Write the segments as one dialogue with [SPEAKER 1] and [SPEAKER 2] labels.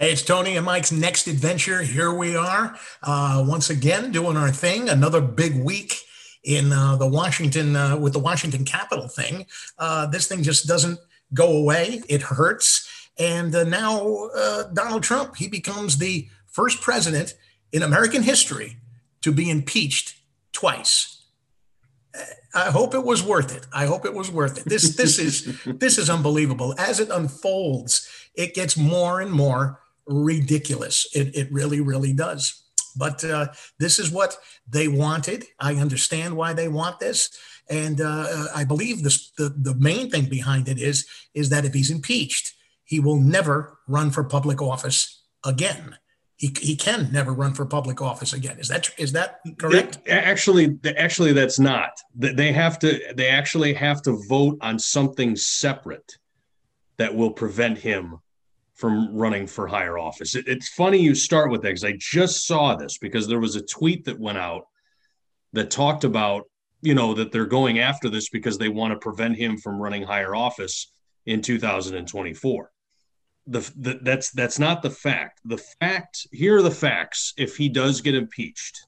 [SPEAKER 1] Hey, it's Tony and Mike's next adventure. Here we are, uh, once again doing our thing. Another big week in uh, the Washington uh, with the Washington Capitol thing. Uh, this thing just doesn't go away. It hurts, and uh, now uh, Donald Trump he becomes the first president in American history to be impeached twice. I hope it was worth it. I hope it was worth it. This this is this is unbelievable. As it unfolds, it gets more and more ridiculous. It, it really, really does. But uh, this is what they wanted. I understand why they want this. And uh, I believe this, the, the main thing behind it is, is that if he's impeached, he will never run for public office again. He, he can never run for public office again. Is that is that correct?
[SPEAKER 2] It, actually, actually, that's not. They have to. They actually have to vote on something separate that will prevent him from running for higher office. It, it's funny you start with that because I just saw this because there was a tweet that went out that talked about, you know, that they're going after this because they want to prevent him from running higher office in 2024. The, the, that's that's not the fact. The fact here are the facts. If he does get impeached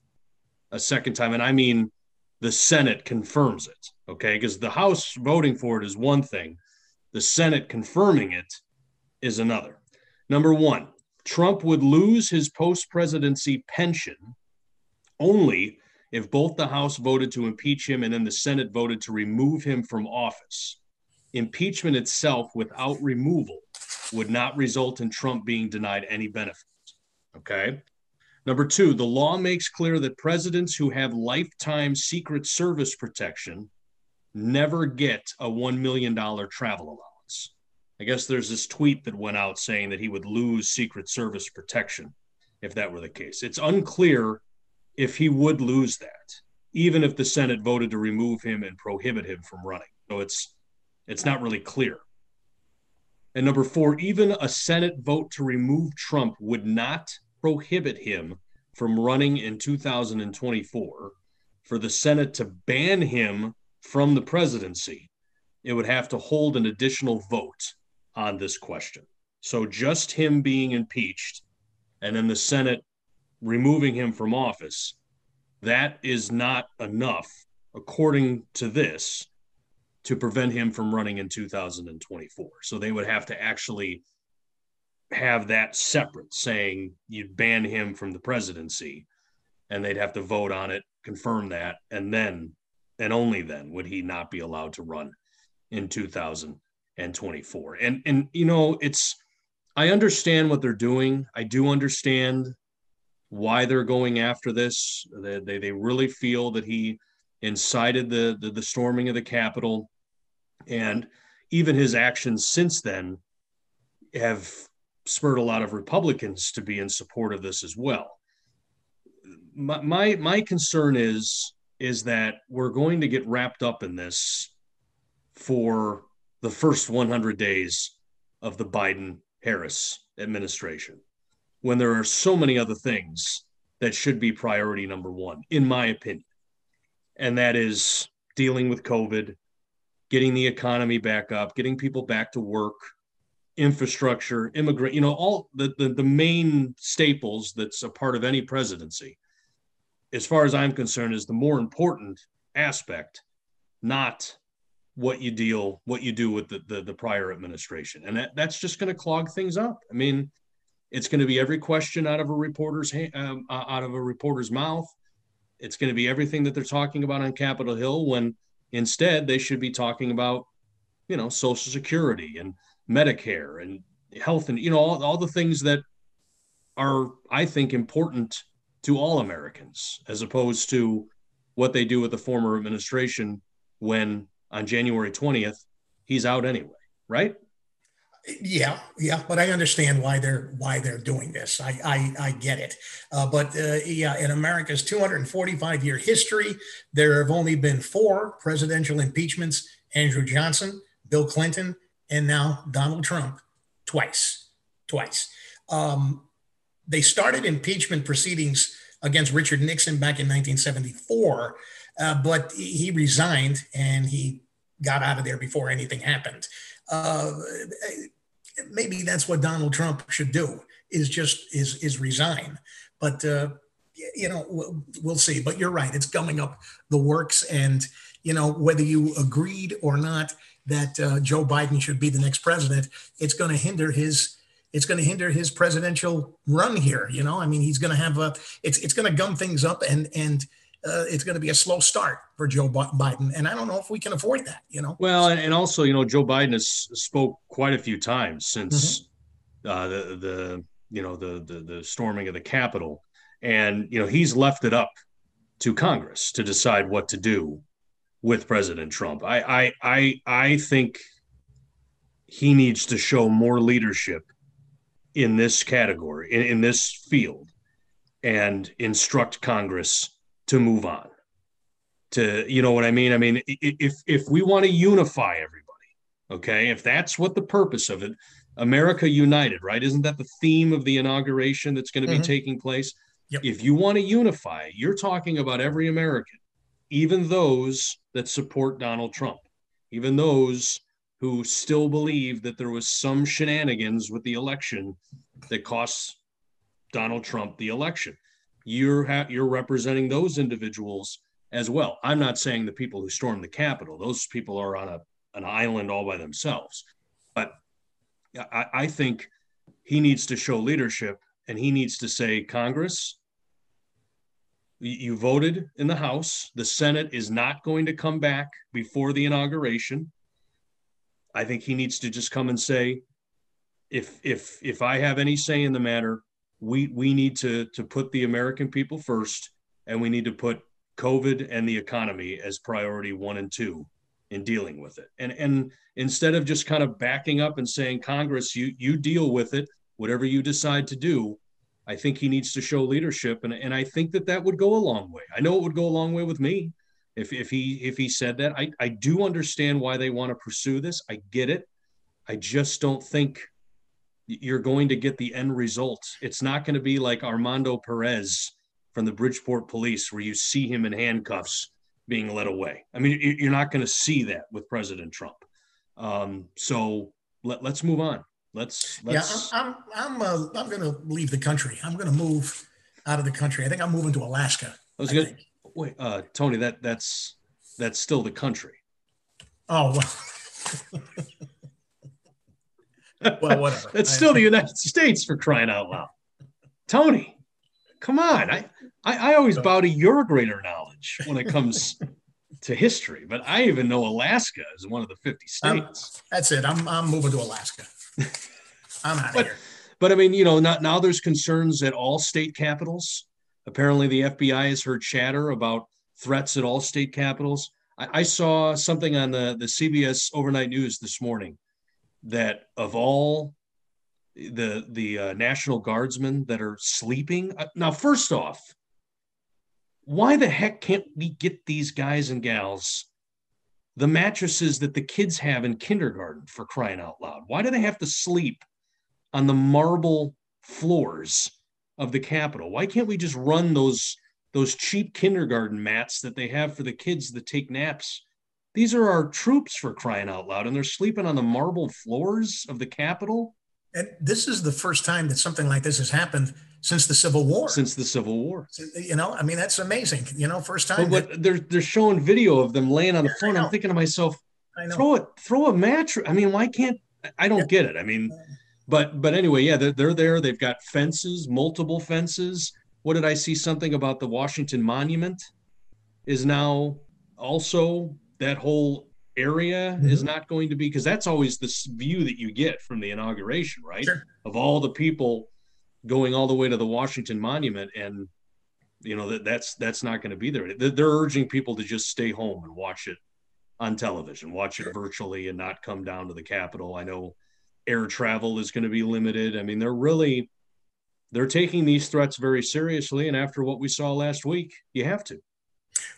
[SPEAKER 2] a second time, and I mean the Senate confirms it, okay? Because the House voting for it is one thing, the Senate confirming it is another. Number one, Trump would lose his post presidency pension only if both the House voted to impeach him and then the Senate voted to remove him from office. Impeachment itself without removal would not result in Trump being denied any benefits. Okay. Number two, the law makes clear that presidents who have lifetime Secret Service protection never get a $1 million travel allowance. I guess there's this tweet that went out saying that he would lose Secret Service protection if that were the case. It's unclear if he would lose that, even if the Senate voted to remove him and prohibit him from running. So it's it's not really clear. And number four, even a Senate vote to remove Trump would not prohibit him from running in 2024. For the Senate to ban him from the presidency, it would have to hold an additional vote on this question. So just him being impeached and then the Senate removing him from office, that is not enough, according to this, to prevent him from running in 2024. So they would have to actually have that separate, saying you'd ban him from the presidency, and they'd have to vote on it, confirm that, and then and only then would he not be allowed to run in 2000 and 24. And and you know, it's I understand what they're doing. I do understand why they're going after this. They they, they really feel that he incited the, the the storming of the Capitol, and even his actions since then have spurred a lot of Republicans to be in support of this as well. My my, my concern is is that we're going to get wrapped up in this for the first 100 days of the Biden Harris administration when there are so many other things that should be priority number one, in my opinion. And that is dealing with COVID, getting the economy back up, getting people back to work, infrastructure, immigrant, you know, all the, the, the main staples that's a part of any presidency, as far as I'm concerned, is the more important aspect, not what you deal what you do with the the, the prior administration. And that, that's just going to clog things up. I mean it's going to be every question out of a reporter's um, out of a reporter's mouth. It's going to be everything that they're talking about on capitol hill when instead they should be talking about you know social security and medicare and health and you know all, all the things that are i think important to all americans as opposed to what they do with the former administration when on January 20th, he's out anyway, right?
[SPEAKER 1] Yeah, yeah, but I understand why they're why they're doing this. I I, I get it, uh, but uh, yeah, in America's 245 year history, there have only been four presidential impeachments: Andrew Johnson, Bill Clinton, and now Donald Trump, twice, twice. Um, they started impeachment proceedings against Richard Nixon back in 1974 uh, but he resigned and he got out of there before anything happened. Uh, maybe that's what Donald Trump should do. is just is is resign. But uh, you know, we'll, see. But you're right; it's gumming up the works, and you know whether you agreed or not that uh, Joe Biden should be the next president, it's going to hinder his it's going to hinder his presidential run here. You know, I mean, he's going to have a it's it's going to gum things up, and and uh, it's going to be a slow start for Joe Biden, and I don't know if we can afford that. You know.
[SPEAKER 2] Well, and also, you know, Joe Biden has spoke quite a few times since mm-hmm. uh, the the you know the, the the storming of the Capitol, and you know he's left it up to Congress to decide what to do with President Trump. I I I, I think he needs to show more leadership in this category in, in this field and instruct Congress to move on. To you know what I mean? I mean, if if we want to unify everybody, okay, if that's what the purpose of it, America United, right? Isn't that the theme of the inauguration that's going to mm-hmm. be taking place? Yep. If you want to unify, you're talking about every American, even those that support Donald Trump, even those who still believe that there was some shenanigans with the election that costs Donald Trump the election you're ha- you're representing those individuals as well. I'm not saying the people who stormed the Capitol; those people are on a an island all by themselves. But I, I think he needs to show leadership, and he needs to say, Congress, you voted in the House. The Senate is not going to come back before the inauguration. I think he needs to just come and say, if if if I have any say in the matter, we we need to to put the American people first, and we need to put COVID and the economy as priority one and two in dealing with it. And and instead of just kind of backing up and saying, Congress, you you deal with it, whatever you decide to do. I think he needs to show leadership, and and I think that that would go a long way. I know it would go a long way with me if if he if he said that. I I do understand why they want to pursue this. I get it. I just don't think you're going to get the end result. It's not going to be like Armando Perez from the Bridgeport police, where you see him in handcuffs being led away. I mean, you're not going to see that with President Trump. Um, so let, us move on. Let's, let's.
[SPEAKER 1] Yeah, I'm I'm I'm, uh, I'm going to leave the country. I'm going to move out of the country. I think I'm moving to Alaska.
[SPEAKER 2] I was good. Wait, uh, Tony, that that's that's still the country.
[SPEAKER 1] Oh well. well, whatever.
[SPEAKER 2] It's still the United States for crying out loud. Tony, come on. I, I, I always bow to your greater knowledge when it comes to history, but I even know Alaska is one of the 50 states.
[SPEAKER 1] that's it. I'm, I'm moving to Alaska. I'm out
[SPEAKER 2] but,
[SPEAKER 1] here.
[SPEAKER 2] But I mean, you know, not, now there's concerns at all state capitals. Apparently, the FBI has heard chatter about threats at all state capitals. I, I saw something on the, the CBS overnight news this morning that of all the the uh, national guardsmen that are sleeping uh, now first off why the heck can't we get these guys and gals the mattresses that the kids have in kindergarten for crying out loud? Why do they have to sleep on the marble floors of the capitol? Why can't we just run those those cheap kindergarten mats that they have for the kids that take naps these are our troops for crying out loud, and they're sleeping on the marble floors of the Capitol.
[SPEAKER 1] And this is the first time that something like this has happened since the Civil War.
[SPEAKER 2] Since the Civil War,
[SPEAKER 1] you know, I mean, that's amazing. You know, first time.
[SPEAKER 2] But, that, they're they're showing video of them laying on the floor. I'm thinking to myself, throw it, throw a mattress. I mean, why can't I? Don't yeah. get it. I mean, but but anyway, yeah, they're, they're there. They've got fences, multiple fences. What did I see? Something about the Washington Monument is now also that whole area mm-hmm. is not going to be because that's always the view that you get from the inauguration, right? Sure. Of all the people going all the way to the Washington Monument, and you know that that's that's not going to be there. They're urging people to just stay home and watch it on television, watch it virtually, and not come down to the Capitol. I know air travel is going to be limited. I mean, they're really they're taking these threats very seriously, and after what we saw last week, you have to.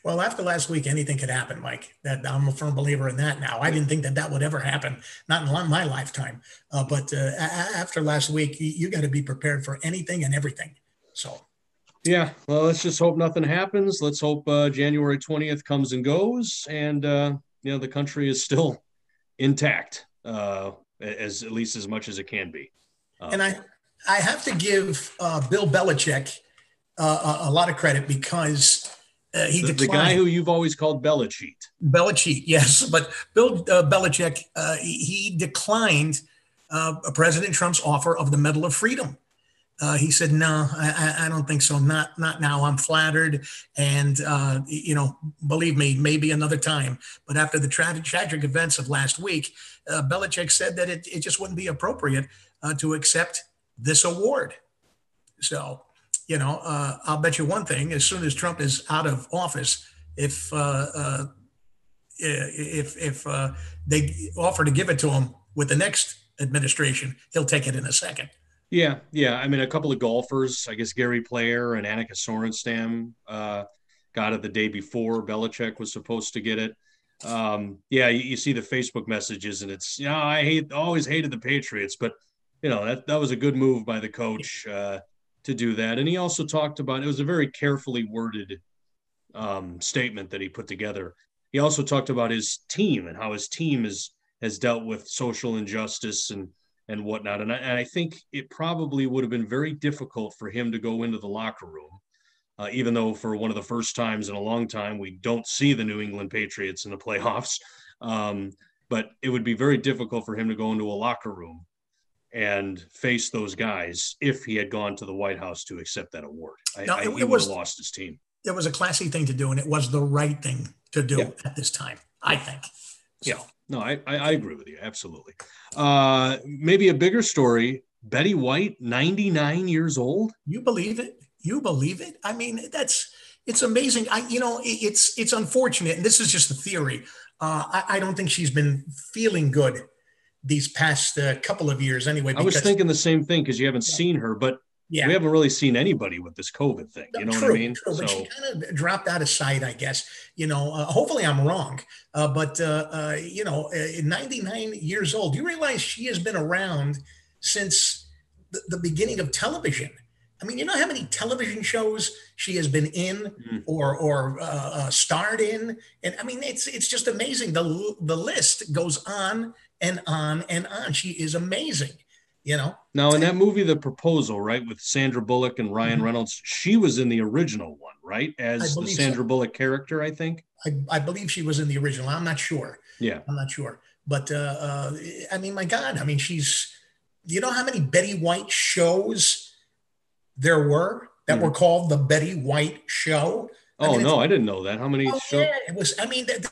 [SPEAKER 1] Well, after last week, anything could happen, Mike. That I'm a firm believer in that now. I didn't think that that would ever happen, not in my lifetime. Uh, but uh, after last week, you, you got to be prepared for anything and everything. So,
[SPEAKER 2] yeah. Well, let's just hope nothing happens. Let's hope uh, January 20th comes and goes, and uh, you know the country is still intact, uh, as at least as much as it can be.
[SPEAKER 1] Uh, and I I have to give uh, Bill Belichick uh, a, a, lot of credit because uh, he
[SPEAKER 2] the, the, guy who you've always called Belichick.
[SPEAKER 1] Belichick, yes, but Bill uh, Belichick uh, he, declined uh, President Trump's offer of the Medal of Freedom. Uh, he said, "No, I, I, don't think so. Not not now. I'm flattered, and uh, you know, believe me, maybe another time. But after the tra- tragic events of last week, uh, Belichick said that it, it just wouldn't be appropriate uh, to accept this award. So, you know, uh, I'll bet you one thing: as soon as Trump is out of office, if uh, if if they offer to give it to him with the next administration, he'll take it in a second.
[SPEAKER 2] Yeah, yeah. I mean, a couple of golfers, I guess Gary Player and Annika Sorenstam uh, got it the day before Belichick was supposed to get it. Um, yeah, you, you, see the Facebook messages, and it's you know I hate always hated the Patriots, but you know that that was a good move by the coach uh, to do that. And he also talked about it was a very carefully worded um, statement that he put together. He also talked about his team and how his team is has dealt with social injustice and and whatnot. And I, and I, think it probably would have been very difficult for him to go into the locker room, uh, even though for one of the first times in a long time we don't see the New England Patriots in the playoffs. Um, but it would be very difficult for him to go into a locker room and face those guys if he had gone to the White House to accept that award. I, no, it, I, he it was, would have lost his team.
[SPEAKER 1] It was a classy thing to do, and it was the right thing to do yeah. at this time, I think.
[SPEAKER 2] So. Yeah. No, I, I, I agree with you. Absolutely. Uh, maybe a bigger story. Betty White, 99 years old.
[SPEAKER 1] You believe it? You believe it? I mean, that's it's amazing. I, you know, it's it's unfortunate, and this is just a theory. Uh, I, I don't think she's been feeling good these past uh, couple of years, anyway.
[SPEAKER 2] I was thinking the same thing because you haven't yeah. seen her, but yeah. we haven't really seen anybody with this COVID thing. You know
[SPEAKER 1] true,
[SPEAKER 2] what I mean?
[SPEAKER 1] True, so. but she kind of dropped out of sight, I guess. You know, uh, hopefully I'm wrong, uh, but uh, uh you know, uh, 99 years old. You realize she has been around since the, the, beginning of television. I mean, you know how many television shows she has been in mm-hmm. or or uh, starred in, and I mean, it's it's just amazing. the The list goes on and on and on. She is amazing you know.
[SPEAKER 2] Now in that movie, The Proposal, right, with Sandra Bullock and Ryan mm-hmm. Reynolds, she was in the original one, right, as the Sandra so. Bullock character, I think.
[SPEAKER 1] I, I, believe she was in the original. I'm not sure.
[SPEAKER 2] Yeah,
[SPEAKER 1] I'm not sure, but uh, uh, I mean, my God, I mean, she's. You know how many Betty White shows there were that mm-hmm. were called the Betty White Show?
[SPEAKER 2] I oh mean, no, I didn't know that. How many oh, shows? Yeah,
[SPEAKER 1] it was. I mean, that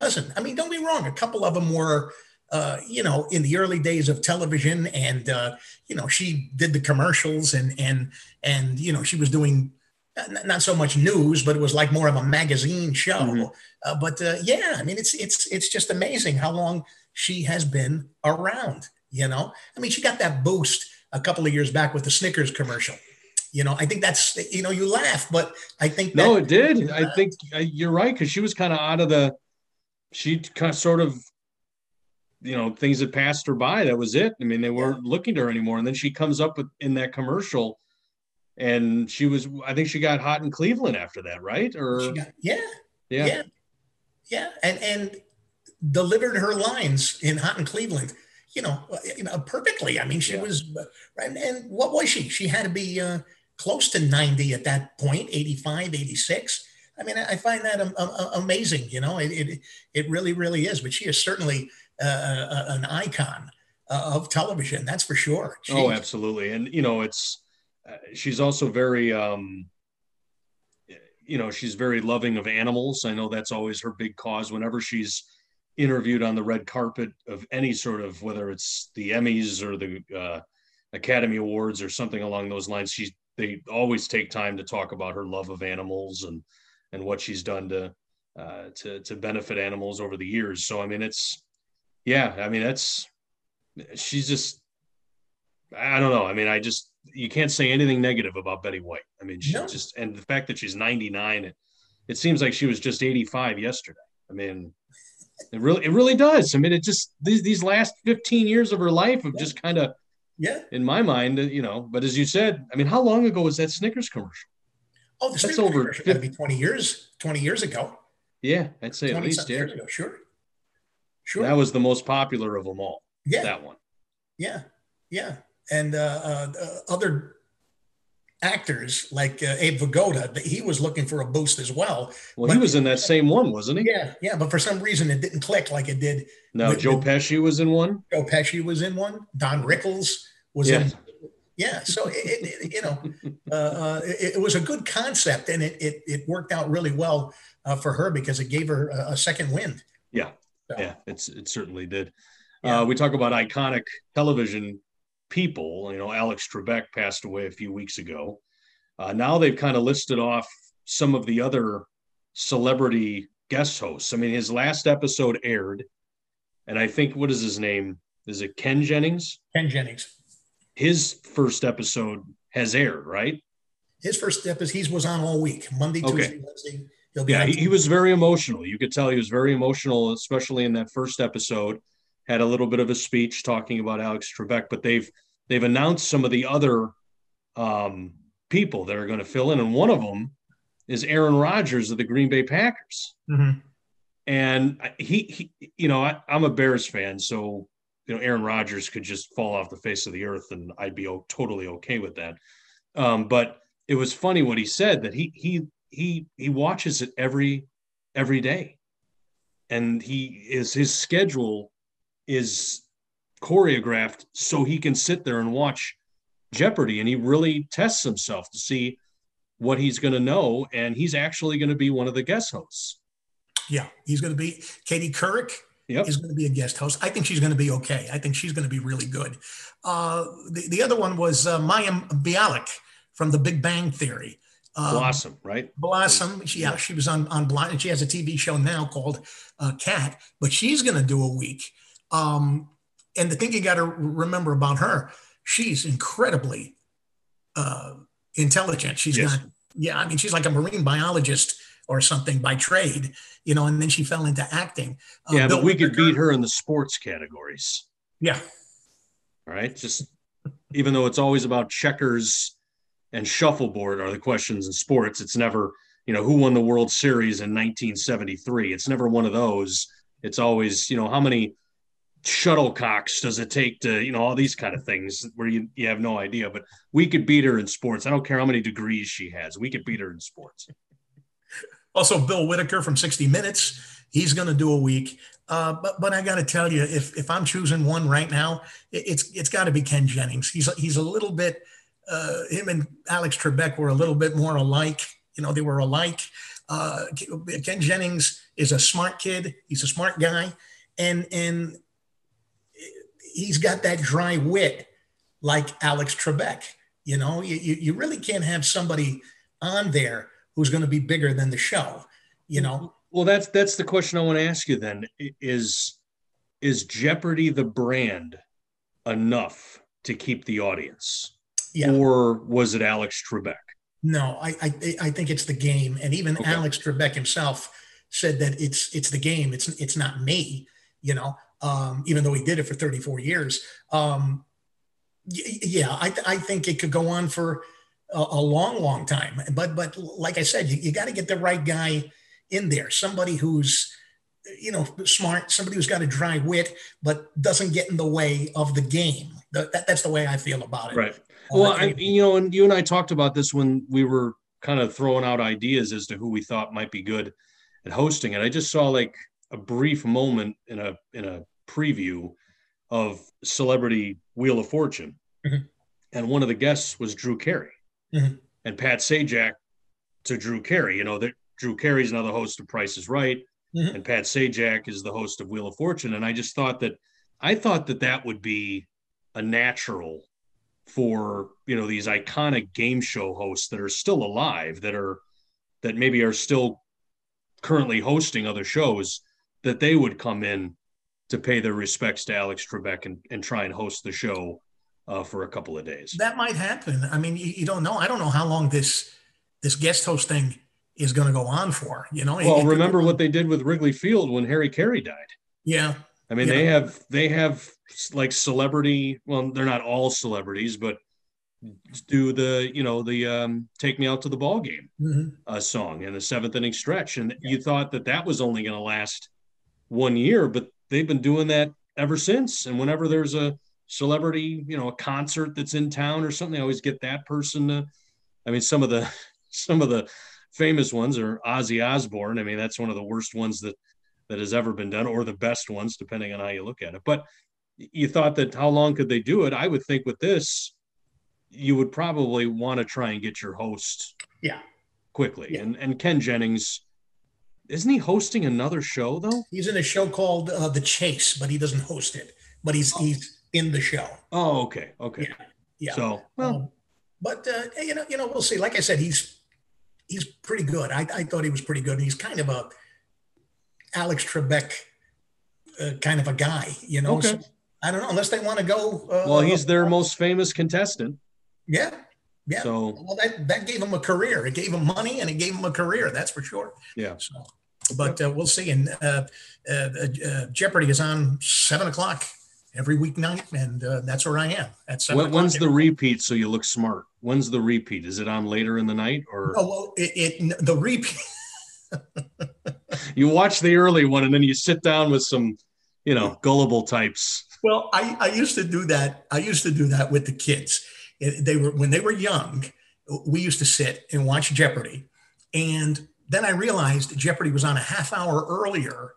[SPEAKER 1] doesn't. I mean, don't be wrong. A couple of them were uh, you know, in the early days of television, and uh, you know, she did the commercials, and and and you know, she was doing not so much news, but it was like more of a magazine show. Mm-hmm. Uh, but uh, yeah, I mean, it's it's it's just amazing how long she has been around. You know, I mean, she got that boost a couple of years back with the Snickers commercial. You know, I think that's you know, you laugh, but I think
[SPEAKER 2] no, it did. I think uh, you're right because she was kind of out of the. She kind of sort of you know things had passed her by that was it. I mean they weren't looking to her anymore. And then she comes up with in that commercial and she was i think she got hot in cleveland after that right? Or
[SPEAKER 1] got, yeah, yeah. Yeah. Yeah. And and delivered her lines in hot in cleveland you know, you know perfectly. I mean she yeah. was right and what was she? She had to be uh, close to 90 at that point 85 86 I mean, I find that amazing. You know, it, it, it really, really is. But she is certainly uh, uh, an icon uh, of television. That's for sure.
[SPEAKER 2] Oh, absolutely. And you know, it's uh, she's also very, um, you know, she's very loving of animals. I know that's always her big cause. Whenever she's interviewed on the red carpet of any sort of whether it's the Emmys or the uh, Academy Awards or something along those lines, she they always take time to talk about her love of animals and and what she's done to uh, to to benefit animals over the years. So I mean, it's yeah, I mean that's she's just I don't know. I mean, I just you can't say anything negative about Betty White. I mean, she no. just and the fact that she's 99, it, it seems like she was just 85 yesterday. I mean, it really it really does. I mean, it just these these last 15 years of her life have yeah. just kind of
[SPEAKER 1] yeah,
[SPEAKER 2] in my mind, you know. But as you said, I mean, how long ago was that Snickers commercial?
[SPEAKER 1] Oh, the Snickers over got to be 20 years, 20 years ago.
[SPEAKER 2] Yeah, I'd say at least yeah.
[SPEAKER 1] Ago, sure. Sure.
[SPEAKER 2] That was the most popular of them all. Yeah. That one.
[SPEAKER 1] Yeah. Yeah. and uh, uh, other actors like uh, Abe Vigoda, he was looking for a boost as well.
[SPEAKER 2] Well, but, he was in that same one, wasn't he?
[SPEAKER 1] Yeah, yeah. But for some reason, it didn't click like it did.
[SPEAKER 2] No, Joe Pesci was in one.
[SPEAKER 1] Joe Pesci was in one. Don Rickles was yeah. in. Yeah, so it, it, you know, uh, uh, it, it, was a good concept, and it it, it worked out really well uh, for her because it gave her a, a second wind.
[SPEAKER 2] Yeah, so. yeah, it's it certainly did. Yeah. Uh, we talk about iconic television people. You know, Alex Trebek passed away a few weeks ago. Uh, now they've kind of listed off some of the other celebrity guest hosts. I mean, his last episode aired, and I think what is his name? Is it Ken Jennings?
[SPEAKER 1] Ken Jennings.
[SPEAKER 2] His first episode has aired, right?
[SPEAKER 1] His first episode, he was on all week, Monday, okay. Tuesday, Wednesday.
[SPEAKER 2] yeah, he, he was very emotional. You could tell he was very emotional, especially in that first episode had a little bit of a speech talking about Alex Trebek, but they've they've announced some of the other um, people that are going to fill in, and one of them is Aaron Rodgers of the Green Bay Packers. Mm-hmm. And he, he, you know, I, am a Bears fan, so you know Aaron Rodgers could just fall off the face of the earth, and I'd be totally okay with that. Um, but it was funny what he said that he he he he watches it every every day, and he is his schedule is choreographed so he can sit there and watch Jeopardy and he really tests himself to see what he's going to know. And he's actually going to be one of the guest hosts.
[SPEAKER 1] Yeah, he's going to be Katie Couric. Yep. is going to be a guest host. I think she's going to be okay. I think she's going to be really good. Uh, the, the other one was uh, Mayim Bialik from The Big Bang Theory.
[SPEAKER 2] Um, Blossom, right?
[SPEAKER 1] Blossom. She, yeah, she was on on Blind. She has a TV show now called uh, Cat, but she's going to do a week. Um, and the thing you got to remember about her, she's incredibly uh, intelligent. She's yes. got, yeah, I mean, she's like a marine biologist or something by trade, you know, and then she fell into acting.
[SPEAKER 2] Uh, yeah, Bill but we could beat her in the sports categories.
[SPEAKER 1] Yeah.
[SPEAKER 2] All right. Just even though it's always about checkers and shuffleboard are the questions in sports, it's never, you know, who won the World Series in 1973. It's never one of those. It's always, you know, how many shuttlecocks does it take to you know all these kind of things where you, you have no idea but we could beat her in sports i don't care how many degrees she has we could beat her in sports
[SPEAKER 1] also bill whitaker from 60 minutes he's going to do a week. Uh, but but i got to tell you if if i'm choosing one right now it, it's it's got to be ken jennings. He's he's a little bit uh, him and alex trebek were a little bit more alike. You know they were alike. Uh, ken jennings is a smart kid. He's a smart guy. And and he's got that dry wit like Alex Trebek. You know, you, you really can't have somebody on there who's going to be bigger than the show. You know.
[SPEAKER 2] Well, that's that's the question I want to ask you. Then is is Jeopardy the brand enough to keep the audience, yeah. or was it Alex Trebek?
[SPEAKER 1] No, I I, I think it's the game, and even okay. Alex Trebek himself said that it's it's the game. It's it's not me. You know, um, even though he did it for 34 years. Um, yeah, I, I think it could go on for a, a long, long time. But but like I said, you, you got to get the right guy in there, somebody who's you know smart, somebody who's got a dry wit, but doesn't get in the way of the game. The, that, that's the way I feel about it.
[SPEAKER 2] Right. Uh, well, I, you know, and you and I talked about this when we were kind of throwing out ideas as to who we thought might be good at hosting it. I just saw like a brief moment in a in a preview of Celebrity Wheel of Fortune, mm-hmm. and one of the guests was Drew Carey, mm-hmm. and Pat Sajak to Drew Carey. You know that Drew Carey's now the host of Price is Right, mm-hmm. and Pat Sajak is the host of Wheel of Fortune. And I just thought that I thought that that would be a natural for you know these iconic game show hosts that are still alive that are that maybe are still currently hosting other shows that they would come in to pay their respects to Alex Trebek and, and try and host the show uh, for a couple of days.
[SPEAKER 1] That might happen. I mean, you, you, don't know. I don't know how long this this guest hosting is going to go on for. You know.
[SPEAKER 2] Well, it, remember it, what they did with Wrigley Field when Harry Caray died.
[SPEAKER 1] Yeah.
[SPEAKER 2] I mean, they know. have they have like celebrity. Well, they're not all celebrities, but do the you know the um, "Take Me Out to the Ball Game" mm-hmm. uh, song in the seventh inning stretch, and yeah. you thought that that was only going to last one year, but they've been doing that ever since. And whenever there's a celebrity, you know, a concert that's in town or something. I always get that person to. I mean, some of the some of the famous ones are Ozzy Osbourne. I mean, that's one of the worst ones that that has ever been done, or the best ones, depending on how you look at it. But you thought that how long could they do it? I would think with this, you would probably want to try and get your host,
[SPEAKER 1] yeah,
[SPEAKER 2] quickly.
[SPEAKER 1] Yeah.
[SPEAKER 2] And and Ken Jennings, isn't he hosting another show though?
[SPEAKER 1] He's in a show called uh, The Chase, but he doesn't host it. But he's he's in the show.
[SPEAKER 2] Oh, okay, okay.
[SPEAKER 1] Yeah. Yeah.
[SPEAKER 2] So well,
[SPEAKER 1] Um, but uh, you know, you know, we'll see. Like I said, he's he's pretty good. I, I thought he was pretty good. He's kind of a Alex Trebek uh, kind of a guy, you know.
[SPEAKER 2] Okay.
[SPEAKER 1] So, I don't know unless they want to go. Uh,
[SPEAKER 2] well, he's their most famous contestant.
[SPEAKER 1] yeah, yeah.
[SPEAKER 2] So
[SPEAKER 1] well, that that gave him a career. It gave him money, and it gave him a career. That's for sure.
[SPEAKER 2] yeah.
[SPEAKER 1] So, but uh, we'll see. And uh, uh, uh, Jeopardy is on seven o'clock every weeknight, and uh, that's where I am at seven.
[SPEAKER 2] When, when's the repeat? So you look smart. When's the repeat? Is it on later in the night or
[SPEAKER 1] Oh well, it, it the repeat.
[SPEAKER 2] you watch the early one and then you sit down with some, you know, gullible types?
[SPEAKER 1] Well, I, I used to do that. I used to do that with the kids. It- they were when they were young. We used to sit and watch Jeopardy, and then I realized Jeopardy was on a half hour earlier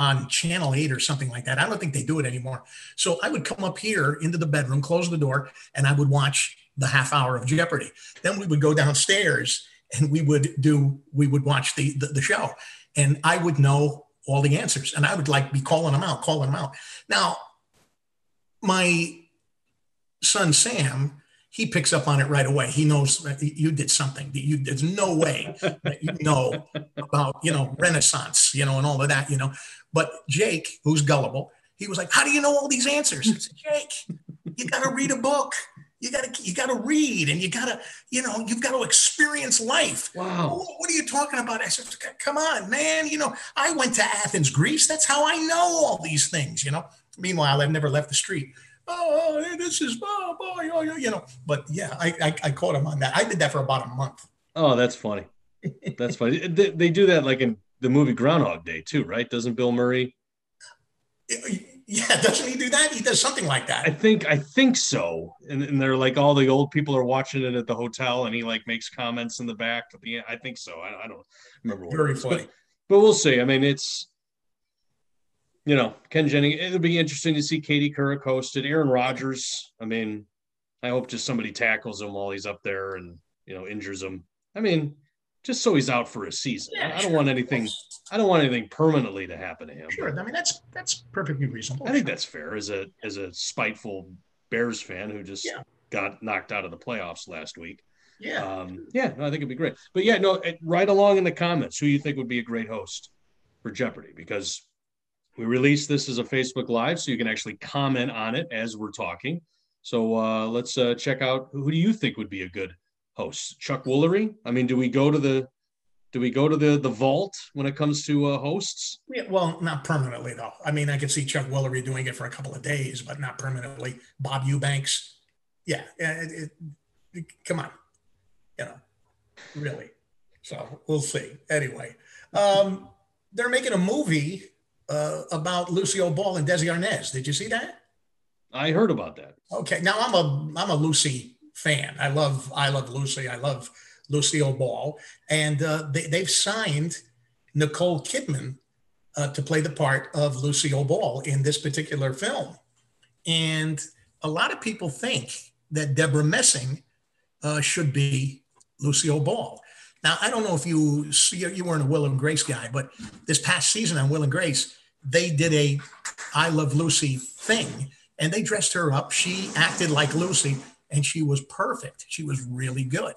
[SPEAKER 1] on Channel Eight or something like that. I don't think they do it anymore. So I would come up here into the bedroom, close the door, and I would watch the half hour of Jeopardy. Then we would go downstairs and we would do we would watch the the, the show, and I would know all the answers, and I would like be calling them out, calling them out. Now my son Sam, he picks up on it right away. He knows that you did something. You, there's no way that you know about, you know, Renaissance, you know, and all of that, you know. But Jake, who's gullible, he was like, "How do you know all these answers?" I said, "Jake, you got to read a book. You got to, you got to read, and you got to, you know, you've got to experience life."
[SPEAKER 2] Wow.
[SPEAKER 1] "Oh, What are you talking about? I said, come on, man. You know, I went to Athens, Greece. That's how I know all these things, you know. Meanwhile, I've never left the street. Oh, this is, oh, boy, oh, you know. But yeah, I, I, I caught him on that. I did that for about a month.
[SPEAKER 2] Oh, that's funny. That's funny. They, they do that like in the movie Groundhog Day too, right? Doesn't Bill Murray?
[SPEAKER 1] Yeah, doesn't he do that? He does something like that.
[SPEAKER 2] I think I think so. And, and they're like all the old people are watching it at the hotel, and he like makes comments in the back. At the end. I think so. I, I don't remember. What
[SPEAKER 1] Very
[SPEAKER 2] was,
[SPEAKER 1] funny.
[SPEAKER 2] But, but we'll see. I mean, it's you know Ken Jennings. It'll be interesting to see Katie Couric hosted. Aaron Rodgers. I mean, I hope just somebody tackles him while he's up there and you know injures him. I mean, just so he's out for a season. I, I don't
[SPEAKER 1] sure.
[SPEAKER 2] want anything. I don't want anything permanently to happen to him.
[SPEAKER 1] Sure. I mean, that's that's perfectly reasonable.
[SPEAKER 2] I think that's fair as a as a spiteful Bears fan who just
[SPEAKER 1] Yeah.
[SPEAKER 2] got knocked out of the playoffs last week.
[SPEAKER 1] yeah.
[SPEAKER 2] Um, yeah, no, I think it'd be great. But yeah, no, right along in the comments, who you think would be a great host for Jeopardy? Because we release this as a Facebook Live, so you can actually comment on it as we're talking. So uh, let's uh, check out who do you think would be a good host? Chuck Woolery? I mean, do we go to the do we go to the the vault when it comes to uh, hosts?
[SPEAKER 1] Yeah, well, not permanently though. I mean, I could see Chuck Woolery doing it for a couple of days, but not permanently. Bob Eubanks, yeah, yeah, it, it, it- come on, you know, really. So we'll see. Anyway, um, they're making a movie uh, about Lucille Ball and Desi Arnaz. Did you see that?
[SPEAKER 2] I heard about that.
[SPEAKER 1] Okay, now I'm a I'm a Lucy fan. I love I love Lucy. I love Lucille Ball, and uh, they, they've signed Nicole Kidman uh, to play the part of Lucille Ball in this particular film. And a lot of people think that Debra Messing uh, should be Lucille Ball. Now, I don't know if you see, you weren't a Will and Grace guy, but this past season on Will and Grace, they did a I Love Lucy thing and they dressed her up. She acted like Lucy and she was perfect. She was really good.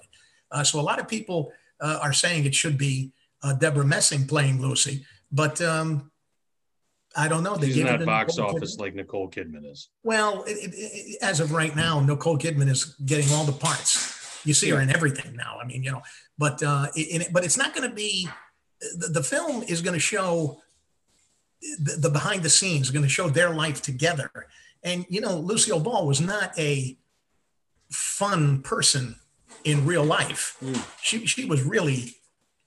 [SPEAKER 1] Uh, so a lot of people uh, are saying it should be uh, Debra Messing playing Lucy, but um, I don't know. They
[SPEAKER 2] She's not box
[SPEAKER 1] Nicole
[SPEAKER 2] office
[SPEAKER 1] Kidman.
[SPEAKER 2] like Nicole Kidman is.
[SPEAKER 1] Well, it, it, it, as of right now, Nicole Kidman is getting all the parts. You see her in everything now. I mean, you know, but uh, but it's not going to be. The, the film is going to show the, the behind the scenes. Going to show their life together. And you know, Lucille Ball was not a fun person in real life.
[SPEAKER 2] Mm.
[SPEAKER 1] She she was really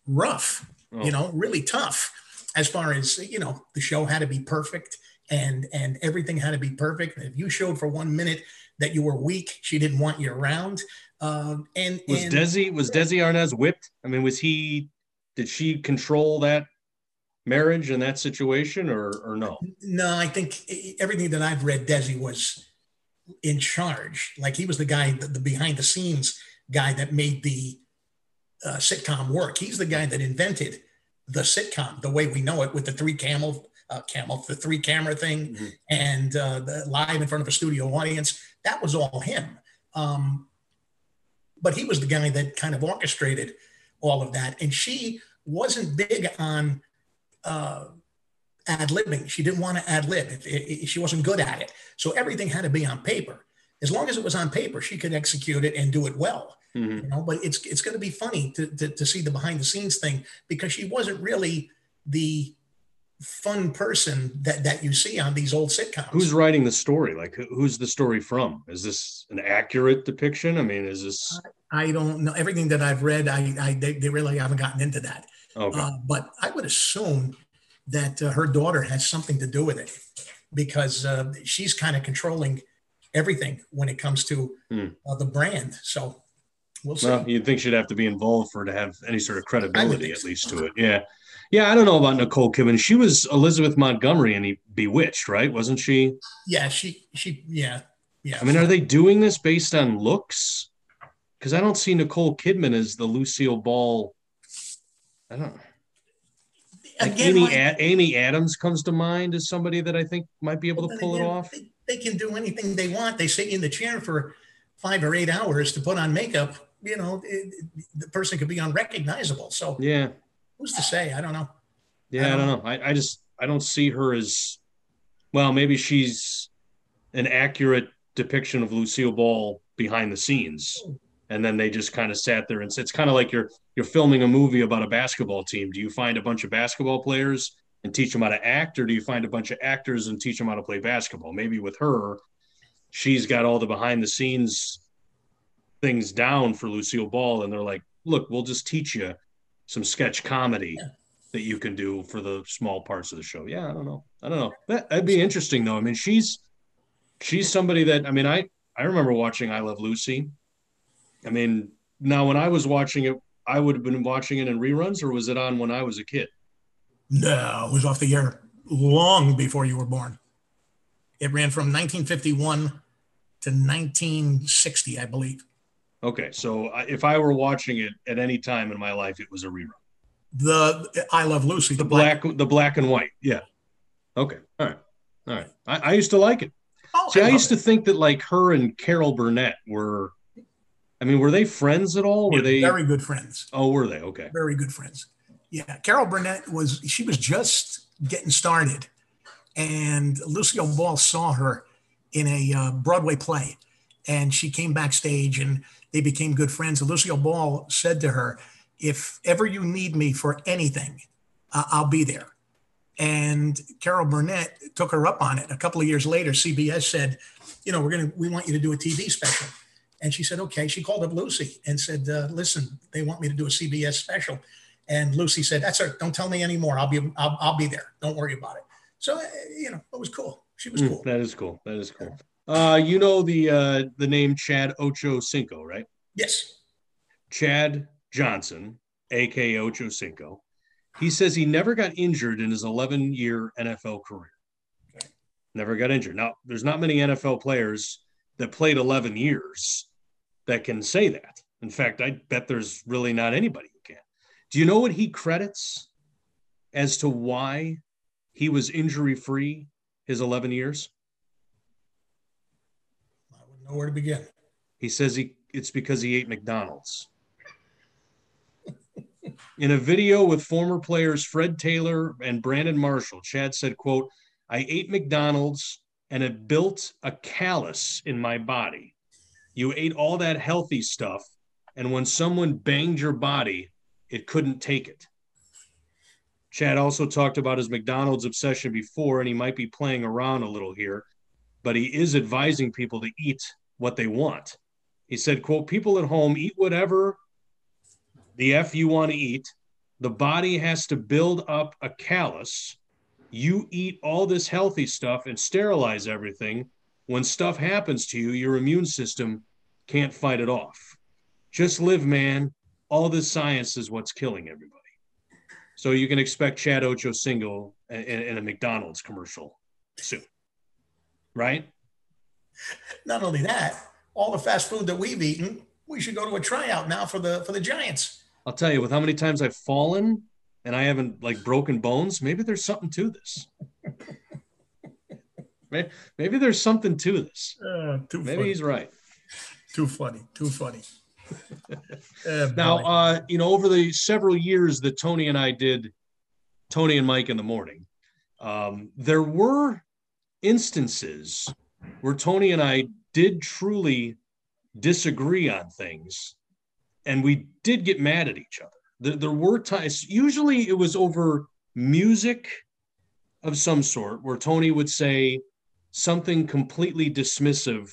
[SPEAKER 1] rough.
[SPEAKER 2] Oh.
[SPEAKER 1] You know, really tough. As far as you know, the show had to be perfect. and and everything had to be perfect. If you showed for one minute that you were weak, she didn't want you around. Uh, and
[SPEAKER 2] was
[SPEAKER 1] and,
[SPEAKER 2] Desi was Desi Arnaz whipped? I mean, was he? Did she control that marriage in that situation, or or no?
[SPEAKER 1] No, I think everything that I've read, Desi was in charge. Like he was the guy, the, the behind the scenes guy that made the uh, sitcom work. He's the guy that invented the sitcom the way we know it with the three camel uh, camel the three camera thing mm-hmm. and uh, the live in front of a studio audience that was all him um, but he was the guy that kind of orchestrated all of that and she wasn't big on uh, ad libbing she didn't want to ad lib she wasn't good at it so everything had to be on paper as long as it was on paper she could execute it and do it well Mm-hmm. You know, but it's it's going to be funny to, to, to see the behind the scenes thing because she wasn't really the fun person that that you see on these old sitcoms.
[SPEAKER 2] Who's writing the story? Like who's the story from? Is this an accurate depiction? I mean, is this?
[SPEAKER 1] I, I don't know. Everything that I've read, I, I they, they really haven't gotten into that. Okay. Uh, but I would assume that uh, her daughter has something to do with it because uh, she's kind of controlling everything when it comes to hmm. uh, the brand. So we'll see. Well,
[SPEAKER 2] you'd think she'd have to be involved for to have any sort of credibility, at least so. to it. Yeah. Yeah, I don't know about Nicole Kidman. She was Elizabeth Montgomery and he Bewitched, right? Wasn't she?
[SPEAKER 1] Yeah, she she yeah. Yeah.
[SPEAKER 2] I mean, are they doing this based on looks? Because I don't see Nicole Kidman as the Lucille Ball. I don't know. Like Again, Amy, like, Amy Adams comes to mind as somebody that I think might be able to pull again, it off.
[SPEAKER 1] They, they, can do anything they want. They sit in the chair for five or eight hours to put on makeup you know, it, the person could be unrecognizable. So
[SPEAKER 2] yeah,
[SPEAKER 1] who's to say? I don't know.
[SPEAKER 2] Yeah, I don't, I don't know. I, I just I don't see her as well. Maybe she's an accurate depiction of Lucille Ball behind the scenes, oh, and then they just kind of sat there and it's kind of like you're you're filming a movie about a basketball team. Do you find a bunch of basketball players and teach them how to act, or do you find a bunch of actors and teach them how to play basketball? Maybe with her, she's got all the behind the scenes things down for Lucille Ball, and they're like, "Look, we'll just teach you some sketch comedy that you can do for the small parts of the show." Yeah, I don't know. I don't know. That, that'd be interesting, though. I mean, she's she's somebody that I mean, I I remember watching I Love Lucy. I mean, now when I was watching it, I would have been watching it in reruns, or was it on when I was a kid?
[SPEAKER 1] No, it was off the air long before you were born. It ran from 1951 to 1960, I believe.
[SPEAKER 2] Okay, so if I were watching it at any time in my life, it was a rerun.
[SPEAKER 1] The I Love Lucy,
[SPEAKER 2] the, the black, black, the black and white. Yeah. Okay. All right. All right. I, I used to like it. Oh, See, I, I used it. to think that like her and Carol Burnett were. I mean, were they friends at all? Were yeah, they
[SPEAKER 1] very good friends?
[SPEAKER 2] Oh, were they? Okay.
[SPEAKER 1] Very good friends. Yeah, Carol Burnett was. She was just getting started, and Lucille Ball saw her in a uh, Broadway play, and she came backstage and they became good friends. And Lucille Ball said to her, If ever you need me for anything, uh, I'll be there. And Carol Burnett took her up on it. A couple of years later, CBS said, You know, we're going to, we want you to do a TV special. And she said, Okay. She called up Lucy and said, uh, Listen, they want me to do a CBS special. And Lucy said, That's it. Don't tell me anymore. I'll be, I'll, I'll be there. Don't worry about it. So, uh, you know, it was cool. She was hmm, cool.
[SPEAKER 2] Mm, that is cool. That is cool. Uh, you know the uh, the name Chad Ocho Cinco, right?
[SPEAKER 1] Yes.
[SPEAKER 2] Chad Johnson, aka Ocho Cinco. He says he never got injured in his 11 year NFL career. Okay. Never got injured. Now, there's not many NFL players that played 11 years that can say that. In fact, I bet there's really not anybody who can. Do you know what he credits as to why he was injury free his 11 years?
[SPEAKER 1] I wouldn't know where to begin.
[SPEAKER 2] He says he it's because he ate McDonald's. In a video with former players Fred Taylor and Brandon Marshall, Chad said, quote, I ate McDonald's and it built a callus in my body. You ate all that healthy stuff, and when someone banged your body, it couldn't take it. Chad also talked about his McDonald's obsession before, and he might be playing around a little here but he is advising people to eat what they want. He said, quote, people at home eat whatever the F you want to eat. The body has to build up a callus you eat all this healthy stuff and sterilize everything. When stuff happens to you, your immune system can't fight it off. Just live, man. All this science is what's killing everybody. So you can expect Chad Ochocinco in, in a McDonald's commercial soon, right?
[SPEAKER 1] Not only that, all the fast food that we've eaten, we should go to a tryout now for the for the Giants.
[SPEAKER 2] I'll tell you, with how many times I've fallen and I haven't like broken bones, maybe there's something to this. maybe, maybe there's something to this. Uh, maybe funny. he's right.
[SPEAKER 1] Too funny. Too funny.
[SPEAKER 2] uh, now, uh, you know, over the several years that Tony and I did Tony and Mike in the morning, um, there were instances where Tony and I did truly disagree on things and we did get mad at each other. There, there were times, usually it was over music of some sort, where Tony would say something completely dismissive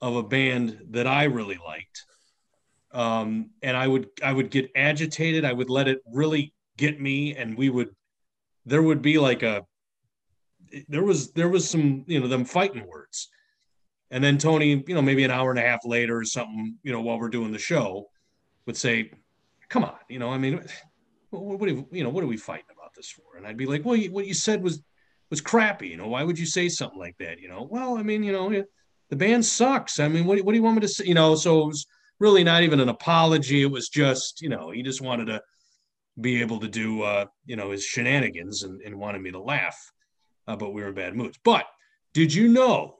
[SPEAKER 2] of a band that I really liked. Um, and I would I would get agitated. I would let it really get me, and we would there would be like a there was there was some you know them fighting words, and then Tony you know maybe an hour and a half later or something you know while we're doing the show would say come on, you know, I mean, what, what, you know, what are we fighting about this for? And I'd be like, well, you, what you said was was crappy. You know, why would you say something like that? You know, well, I mean, you know, the band sucks. I mean, what, what do you want me to say? You know, so it was really not even an apology. It was just, you know, he just wanted to be able to do, uh, you know, his shenanigans and, and wanted me to laugh. Uh, but we were in bad moods. But did you know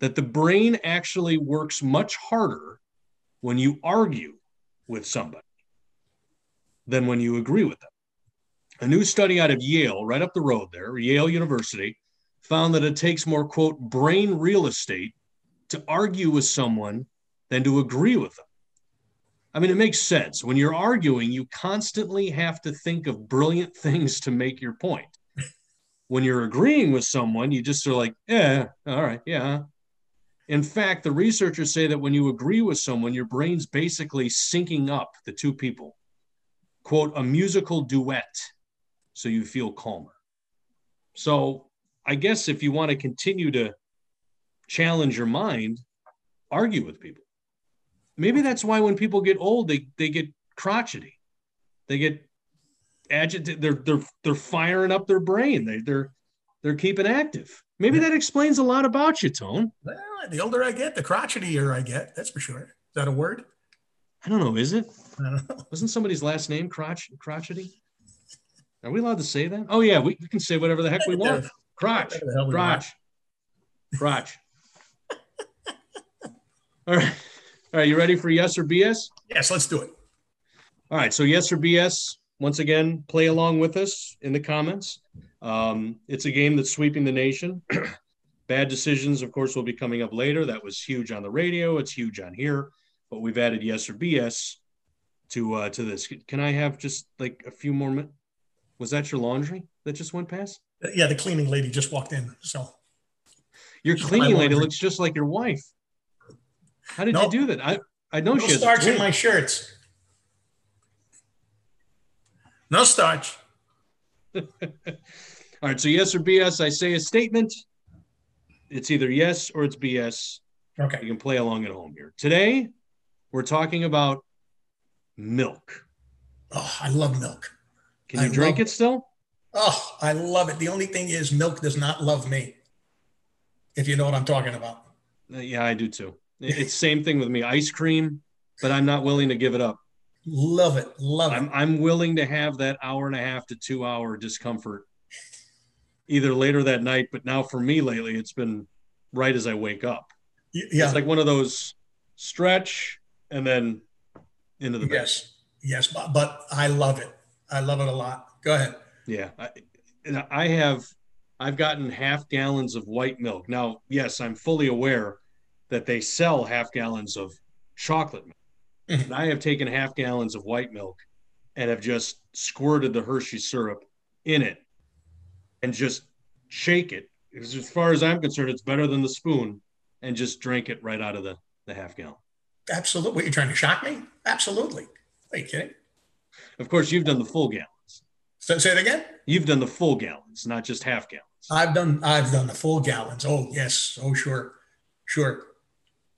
[SPEAKER 2] that the brain actually works much harder when you argue with somebody? Than when you agree with them. A new study out of Yale, right up the road there, Yale University, found that it takes more, quote, brain real estate to argue with someone than to agree with them. I mean, it makes sense. When you're arguing, you constantly have to think of brilliant things to make your point. When you're agreeing with someone, you just are like, yeah, all right, yeah. In fact, the researchers say that when you agree with someone, your brain's basically syncing up the two people quote, a musical duet so you feel calmer. So I guess if you want to continue to challenge your mind, argue with people. Maybe that's why when people get old, they, they get crotchety. They get agitated. They're, they're, they're firing up their brain. They, they're, they're keeping active. Maybe that explains a lot about you, Tone.
[SPEAKER 1] Well, the older I get, the crotchetier I get. That's for sure. Is that a word?
[SPEAKER 2] I don't know. Is it? Wasn't somebody's last name crotch crotchety? Are we allowed to say that? Oh yeah, we, we can say whatever the heck we want. Crotch, crotch, crotch. All right, all right. You ready for yes or BS?
[SPEAKER 1] Yes, let's do it.
[SPEAKER 2] All right. So yes or BS. Once again, play along with us in the comments. Um, it's a game that's sweeping the nation. Bad decisions, of course, will be coming up later. That was huge on the radio. It's huge on here but we've added yes or BS to uh, to this. Can I have just like a few more minutes? Was that your laundry that just went past?
[SPEAKER 1] Yeah, the cleaning lady just walked in. So
[SPEAKER 2] your cleaning lady looks just like your wife. How did nope. you do that? I I know
[SPEAKER 1] no
[SPEAKER 2] she
[SPEAKER 1] starch in my shirts. No starch.
[SPEAKER 2] All right. So yes or BS. I say a statement. It's either yes or it's BS.
[SPEAKER 1] Okay.
[SPEAKER 2] You can play along at home here. Today, we're talking about milk.
[SPEAKER 1] Oh, I love milk.
[SPEAKER 2] Can you I drink love, it still?
[SPEAKER 1] Oh, I love it. The only thing is, milk does not love me. If you know what I'm talking about.
[SPEAKER 2] Uh, yeah, I do too. It's same thing with me. Ice cream, but I'm not willing to give it up.
[SPEAKER 1] Love it. Love
[SPEAKER 2] I'm,
[SPEAKER 1] it.
[SPEAKER 2] I'm willing to have that hour and a half to two hour discomfort either later that night, but now for me lately, it's been right as I wake up.
[SPEAKER 1] Yeah.
[SPEAKER 2] It's like one of those stretch, and then into the
[SPEAKER 1] yes, yes, but, but I love it. I love it a lot. Go ahead.
[SPEAKER 2] Yeah, I, I have. I've gotten half gallons of white milk. Now, yes, I'm fully aware that they sell half gallons of chocolate milk. Mm-hmm. I have taken half gallons of white milk and have just squirted the Hershey syrup in it and just shake it. Because as far as I'm concerned, it's better than the spoon and just drank it right out of the, the half gallon.
[SPEAKER 1] Absolutely. What, you're trying to shock me? Absolutely. Are you kidding?
[SPEAKER 2] Of course, you've done the full gallons.
[SPEAKER 1] So say it again.
[SPEAKER 2] You've done the full gallons, not just half gallons.
[SPEAKER 1] I've done I've done the full gallons. Oh yes. Oh sure, sure,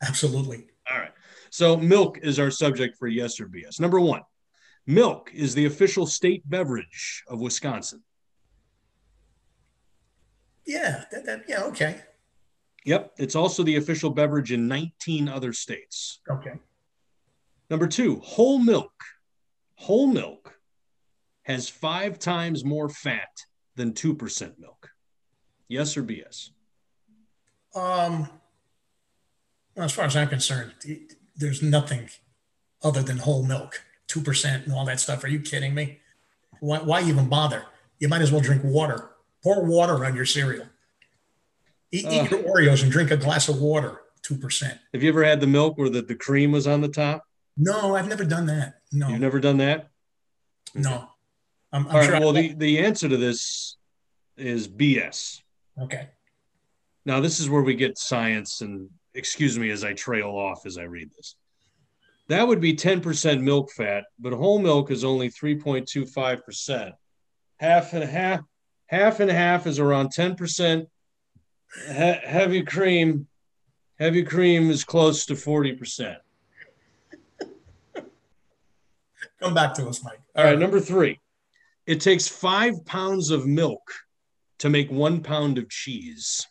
[SPEAKER 1] absolutely.
[SPEAKER 2] All right. So milk is our subject for yes or BS. Number one, milk is the official state beverage of Wisconsin.
[SPEAKER 1] Yeah. That, that, yeah. Okay.
[SPEAKER 2] Yep. It's also the official beverage in 19 other states.
[SPEAKER 1] Okay.
[SPEAKER 2] Number two, whole milk. Whole milk has five times more fat than 2% milk. Yes or BS?
[SPEAKER 1] Um, as far as I'm concerned, there's nothing other than whole milk, 2% and all that stuff. Are you kidding me? Why, why even bother? You might as well drink water. Pour water on your cereal. Eat, eat your Oreos and drink a glass of water, 2%.
[SPEAKER 2] Have you ever had the milk where the, the cream was on the top?
[SPEAKER 1] No, I've never done that. No.
[SPEAKER 2] You've never done that?
[SPEAKER 1] No.
[SPEAKER 2] I'm, I'm All right. Sure well, the, the answer to this is BS.
[SPEAKER 1] Okay.
[SPEAKER 2] Now, this is where we get science, and excuse me as I trail off as I read this. That would be 10% milk fat, but whole milk is only 3.25%. Half and half, half and half is around 10%. He- heavy cream, heavy cream is close to 40%.
[SPEAKER 1] Come back to us, Mike.
[SPEAKER 2] All right, number three. It takes five pounds of milk to make one pound of cheese.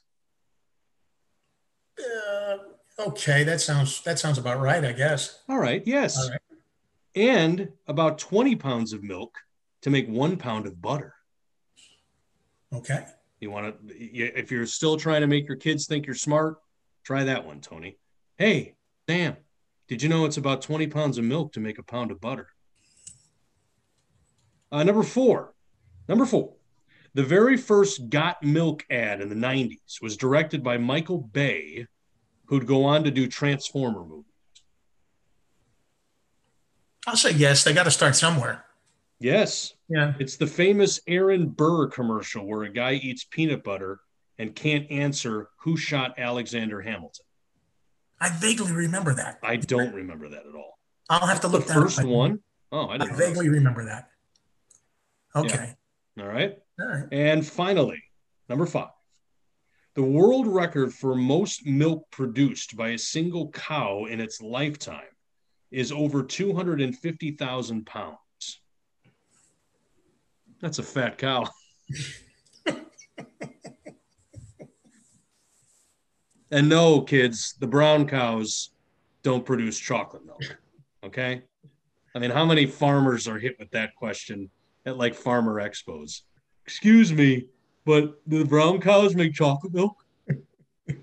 [SPEAKER 1] Uh, okay, that sounds that sounds about right, I guess.
[SPEAKER 2] All right, yes. All right. And about 20 pounds of milk to make one pound of butter.
[SPEAKER 1] Okay.
[SPEAKER 2] You want to, if you're still trying to make your kids think you're smart, try that one, Tony. Hey, Sam, did you know it's about 20 pounds of milk to make a pound of butter? Uh, number four, number four, the very first Got Milk ad in the 90s was directed by Michael Bay, who'd go on to do Transformer movies.
[SPEAKER 1] I'll say yes. They got to start somewhere.
[SPEAKER 2] Yes.
[SPEAKER 1] Yeah.
[SPEAKER 2] It's the famous Aaron Burr commercial where a guy eats peanut butter and can't answer who shot Alexander Hamilton.
[SPEAKER 1] I vaguely remember that.
[SPEAKER 2] I don't remember that at all.
[SPEAKER 1] I'll have to look
[SPEAKER 2] the first one. Oh, I,
[SPEAKER 1] I vaguely remember that. Okay.
[SPEAKER 2] Yeah. All right. All right. And finally, number five. The world record for most milk produced by a single cow in its lifetime is over 250,000 pounds. That's a fat cow. and no, kids, the brown cows don't produce chocolate milk. Okay. I mean, how many farmers are hit with that question at like farmer expos. Excuse me, but do the brown cows make chocolate milk?
[SPEAKER 1] you,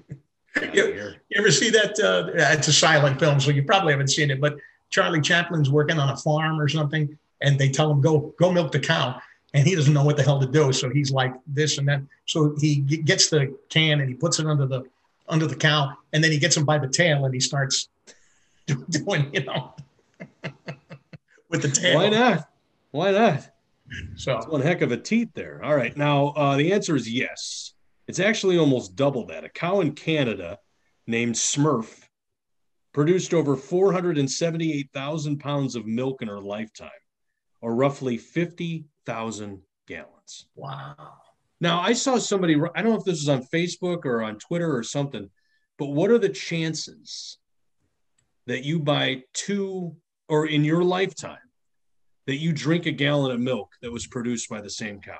[SPEAKER 1] you, ever see that? Uh, it's a silent film, so you probably haven't seen it. But Charlie Chaplin's working on a farm or something, and they tell him go go milk the cow, and he doesn't know what the hell to do. So he's like this and that. So he gets the can and he puts it under the under the cow, and then he gets him by the tail and he starts doing, you know, with the tail.
[SPEAKER 2] Why not? Why not?
[SPEAKER 1] So
[SPEAKER 2] That's one heck of a teat there. All right. Now, uh, the answer is yes. It's actually almost double that. A cow in Canada named Smurf produced over 478,000 pounds of milk in her lifetime, or roughly 50,000 gallons.
[SPEAKER 1] Wow.
[SPEAKER 2] Now, I saw somebody, I don't know if this was on Facebook or on Twitter or something, but what are the chances that you buy two, or in your lifetime, that you drink a gallon of milk that was produced by the same cow?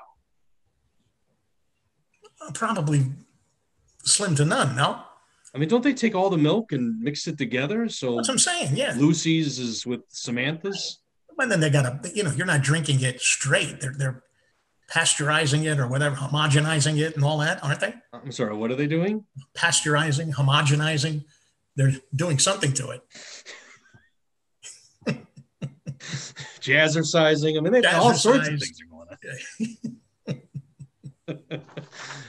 [SPEAKER 1] Probably slim to none, no?
[SPEAKER 2] I mean, don't they take all the milk and mix it together? So
[SPEAKER 1] that's what I'm saying. Yeah.
[SPEAKER 2] Lucy's is with Samantha's.
[SPEAKER 1] And then they got to, you know, you're not drinking it straight. They're, they're pasteurizing it or whatever, homogenizing it and all that, aren't they?
[SPEAKER 2] I'm sorry, what are they doing?
[SPEAKER 1] Pasteurizing, homogenizing. They're doing something to it.
[SPEAKER 2] jazzercising. I mean, they, all sorts of things are going on.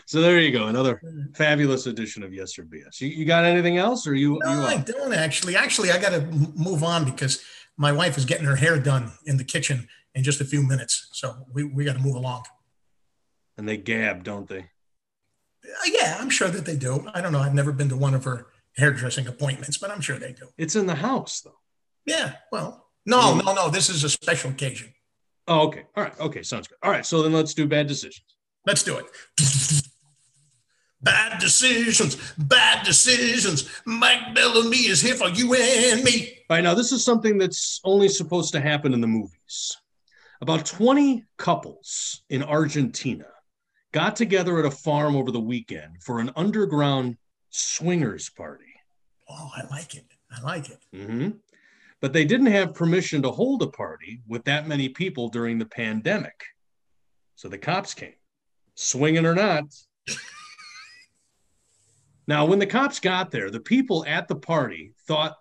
[SPEAKER 2] so there you go, another fabulous edition of Yes or BS. You, you got anything else, or you?
[SPEAKER 1] No,
[SPEAKER 2] you
[SPEAKER 1] I don't actually. Actually, I got to move on because my wife is getting her hair done in the kitchen in just a few minutes. So we we got to move along.
[SPEAKER 2] And they gab, don't they?
[SPEAKER 1] Uh, yeah, I'm sure that they do. I don't know. I've never been to one of her hairdressing appointments, but I'm sure they do.
[SPEAKER 2] It's in the house, though.
[SPEAKER 1] Yeah, well, no, no, no. This is a special occasion.
[SPEAKER 2] Oh, okay. All right. Okay. Sounds good. All right. So then let's do bad decisions.
[SPEAKER 1] Let's do it. Bad decisions, bad decisions. Mike Bellamy is here for you and me.
[SPEAKER 2] Right. Now, this is something that's only supposed to happen in the movies. About 20 couples in Argentina got together at a farm over the weekend for an underground swingers party.
[SPEAKER 1] Oh, I like it. I like it.
[SPEAKER 2] Mm-hmm. But they didn't have permission to hold a party with that many people during the pandemic. So the cops came, swinging or not. Now, when the cops got there, the people at the party thought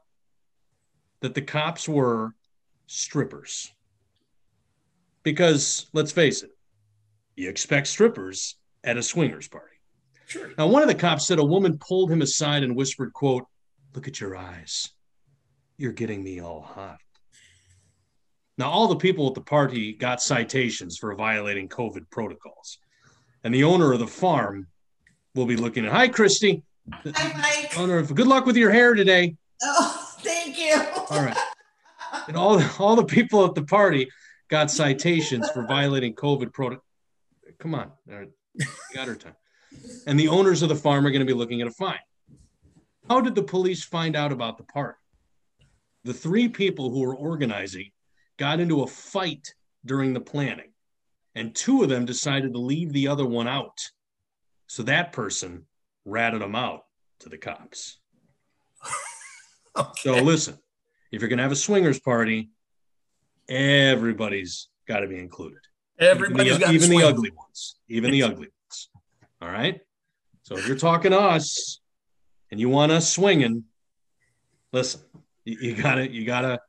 [SPEAKER 2] that the cops were strippers. Because let's face it, you expect strippers at a swingers party.
[SPEAKER 1] Sure.
[SPEAKER 2] Now, one of the cops said a woman pulled him aside and whispered, quote, look at your eyes. You're getting me all hot. Now, all the people at the party got citations for violating COVID protocols. And the owner of the farm will be looking at, hi, Christy.
[SPEAKER 3] Hi, Mike.
[SPEAKER 2] Of, good luck with your hair today.
[SPEAKER 3] Oh, thank you.
[SPEAKER 2] All right. And all, all the people at the party got citations for violating COVID protocol. Come on. All right. Got her time. And the owners of the farm are going to be looking at a fine. How did the police find out about the party? The three people who were organizing got into a fight during the planning, and two of them decided to leave the other one out. So that person ratted them out to the cops. So listen, if you're going to have a swingers party, everybody's got to be included.
[SPEAKER 1] Everybody's
[SPEAKER 2] even the, even the ugly ones, even the ugly ones. All right. So if you're talking to us and you want us swinging, listen, you, you gotta, you gotta,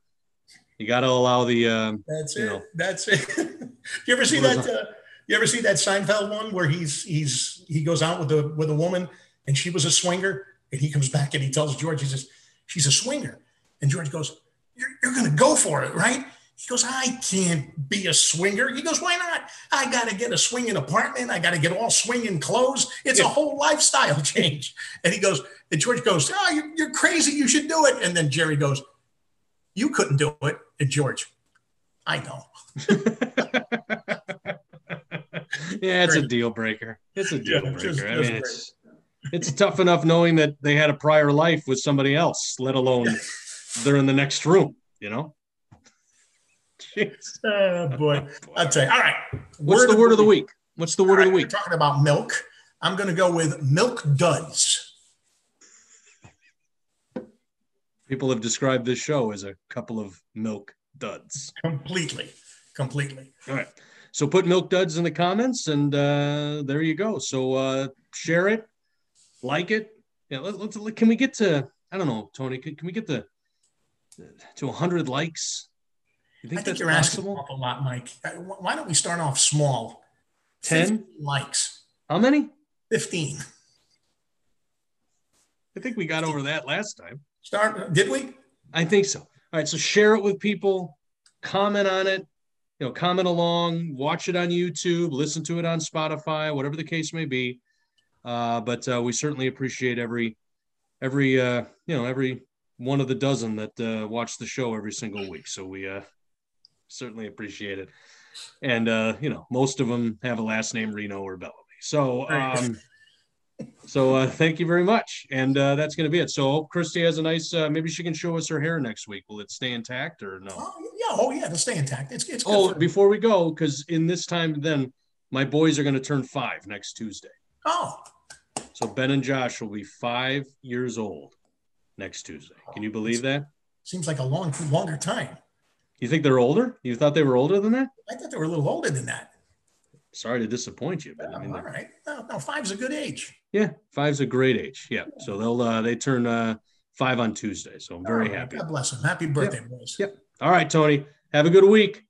[SPEAKER 2] you gotta allow the. Um,
[SPEAKER 1] That's
[SPEAKER 2] you
[SPEAKER 1] it.
[SPEAKER 2] know.
[SPEAKER 1] That's it. you ever see that? Uh, you ever see that Seinfeld one where he's he's he goes out with a with a woman and she was a swinger. And he comes back and he tells George he says she's a swinger. And George goes you're, you're gonna go for it right? He goes I can't be a swinger. He goes why not? I gotta get a swinging apartment. I gotta get all swinging clothes. It's a whole lifestyle change. And he goes and George goes oh you're, you're crazy. You should do it. And then Jerry goes you couldn't do it. And George I know.
[SPEAKER 2] Yeah, it's a deal breaker. It's a deal
[SPEAKER 1] Yeah,
[SPEAKER 2] breaker.
[SPEAKER 1] just-
[SPEAKER 2] I mean, it's it's tough enough knowing that they had a prior life with somebody else, let alone they're in the next room. You know. Jeez.
[SPEAKER 1] Oh boy. I'll tell you. All right.
[SPEAKER 2] What's the word of the week? What's the word of the week?
[SPEAKER 1] We're talking about milk. I'm going to go with milk duds.
[SPEAKER 2] People have described this show as a couple of milk duds.
[SPEAKER 1] Completely. Completely.
[SPEAKER 2] All right. So put milk duds in the comments, and uh, there you go. So uh, share it, like it. Yeah. Let, let's. Can we get to? I don't know, Tony. Can, can we get to to 100 likes? You
[SPEAKER 1] I
[SPEAKER 2] think
[SPEAKER 1] think
[SPEAKER 2] that's
[SPEAKER 1] you're
[SPEAKER 2] possible?
[SPEAKER 1] an awful lot, Mike. Uh, Why don't we start off small?
[SPEAKER 2] 10?
[SPEAKER 1] likes.
[SPEAKER 2] How many?
[SPEAKER 1] 15.
[SPEAKER 2] I think we got over that last time.
[SPEAKER 1] Start. Did we?
[SPEAKER 2] I think so. All right. So share it with people, comment on it, you know, comment along, watch it on YouTube, listen to it on Spotify, whatever the case may be. Uh, but uh, we certainly appreciate every, every, uh, you know, every one of the dozen that uh, watch the show every single week. So we uh, certainly appreciate it. And, uh, you know, most of them have a last name Reno or Bellamy. So, um, so uh, thank you very much. And uh, that's going to be it. So Christy has a nice, uh, maybe she can show us her hair next week. Will it stay intact or no?
[SPEAKER 1] Oh, yeah. Oh, yeah. It'll stay intact. It's, it's.
[SPEAKER 2] Oh,
[SPEAKER 1] for-
[SPEAKER 2] before we go, because in this time, then my boys are going to turn five next Tuesday.
[SPEAKER 1] oh,
[SPEAKER 2] So Ben and Josh will be five years old next Tuesday. Can you believe that?
[SPEAKER 1] seems like a long, longer time.
[SPEAKER 2] You think they're older? You thought they were older than that?
[SPEAKER 1] I thought they were a little older than that.
[SPEAKER 2] Sorry to disappoint you, but I mean,
[SPEAKER 1] all. No, no, five's a good age.
[SPEAKER 2] yeah, five's a great age. Yeah, so they'll uh, they turn uh, five on Tuesday. So I'm very
[SPEAKER 1] right.
[SPEAKER 2] happy.
[SPEAKER 1] God bless them. Happy birthday, boys.
[SPEAKER 2] Yep. All right, Tony. Have a good week.